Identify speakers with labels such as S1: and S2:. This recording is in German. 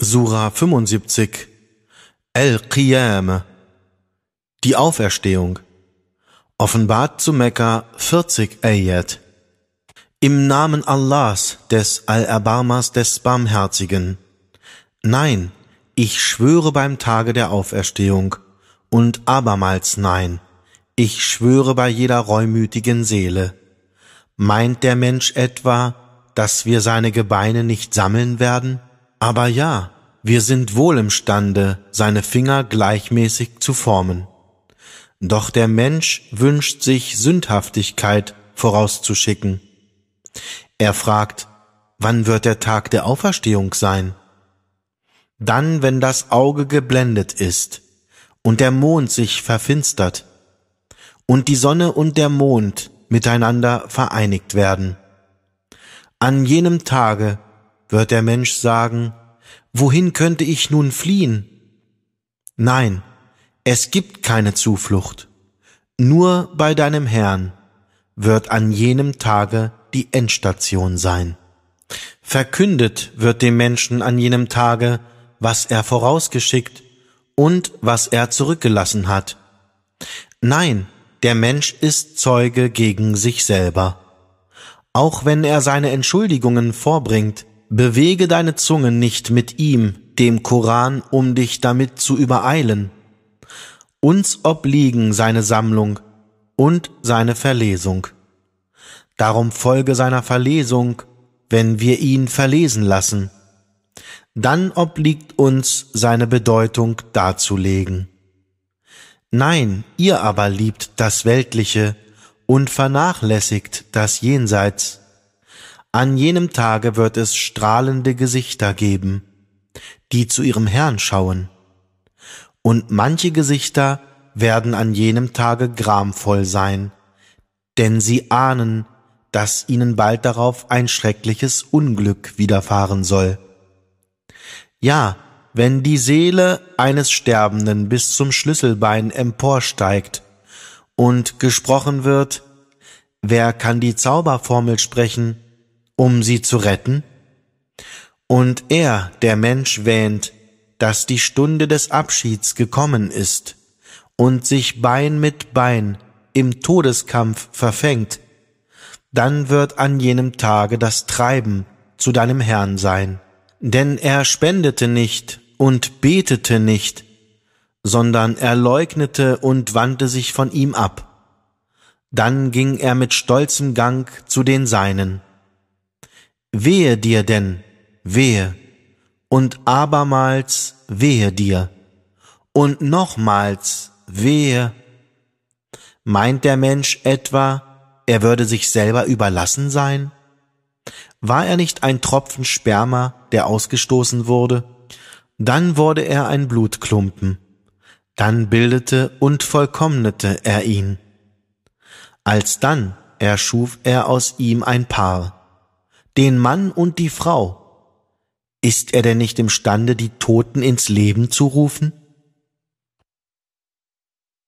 S1: Sura 75 El-Qiyam Die Auferstehung Offenbart zu Mekka 40 Ayat Im Namen Allahs, des Allerbarmers, des Barmherzigen. Nein, ich schwöre beim Tage der Auferstehung und abermals nein, ich schwöre bei jeder reumütigen Seele. Meint der Mensch etwa, dass wir seine Gebeine nicht sammeln werden? Aber ja, wir sind wohl imstande, seine Finger gleichmäßig zu formen. Doch der Mensch wünscht sich Sündhaftigkeit vorauszuschicken. Er fragt, wann wird der Tag der Auferstehung sein? Dann, wenn das Auge geblendet ist und der Mond sich verfinstert und die Sonne und der Mond miteinander vereinigt werden. An jenem Tage wird der Mensch sagen, wohin könnte ich nun fliehen? Nein, es gibt keine Zuflucht. Nur bei deinem Herrn wird an jenem Tage die Endstation sein. Verkündet wird dem Menschen an jenem Tage, was er vorausgeschickt und was er zurückgelassen hat. Nein, der Mensch ist Zeuge gegen sich selber. Auch wenn er seine Entschuldigungen vorbringt, bewege deine Zunge nicht mit ihm, dem Koran, um dich damit zu übereilen. Uns obliegen seine Sammlung und seine Verlesung. Darum folge seiner Verlesung, wenn wir ihn verlesen lassen. Dann obliegt uns seine Bedeutung darzulegen. Nein, ihr aber liebt das Weltliche und vernachlässigt das Jenseits. An jenem Tage wird es strahlende Gesichter geben, die zu ihrem Herrn schauen. Und manche Gesichter werden an jenem Tage gramvoll sein, denn sie ahnen, dass ihnen bald darauf ein schreckliches Unglück widerfahren soll. Ja, wenn die Seele eines Sterbenden bis zum Schlüsselbein emporsteigt und gesprochen wird, wer kann die Zauberformel sprechen, um sie zu retten? Und er, der Mensch, wähnt, dass die Stunde des Abschieds gekommen ist und sich Bein mit Bein im Todeskampf verfängt, dann wird an jenem Tage das Treiben zu deinem Herrn sein. Denn er spendete nicht und betete nicht, sondern er leugnete und wandte sich von ihm ab. Dann ging er mit stolzem Gang zu den Seinen. Wehe dir denn, wehe, und abermals wehe dir, und nochmals wehe. Meint der Mensch etwa, er würde sich selber überlassen sein? War er nicht ein Tropfen Sperma, der ausgestoßen wurde? Dann wurde er ein Blutklumpen. Dann bildete und vollkommnete er ihn. Alsdann erschuf er aus ihm ein Paar, den Mann und die Frau. Ist er denn nicht imstande, die Toten ins Leben zu rufen?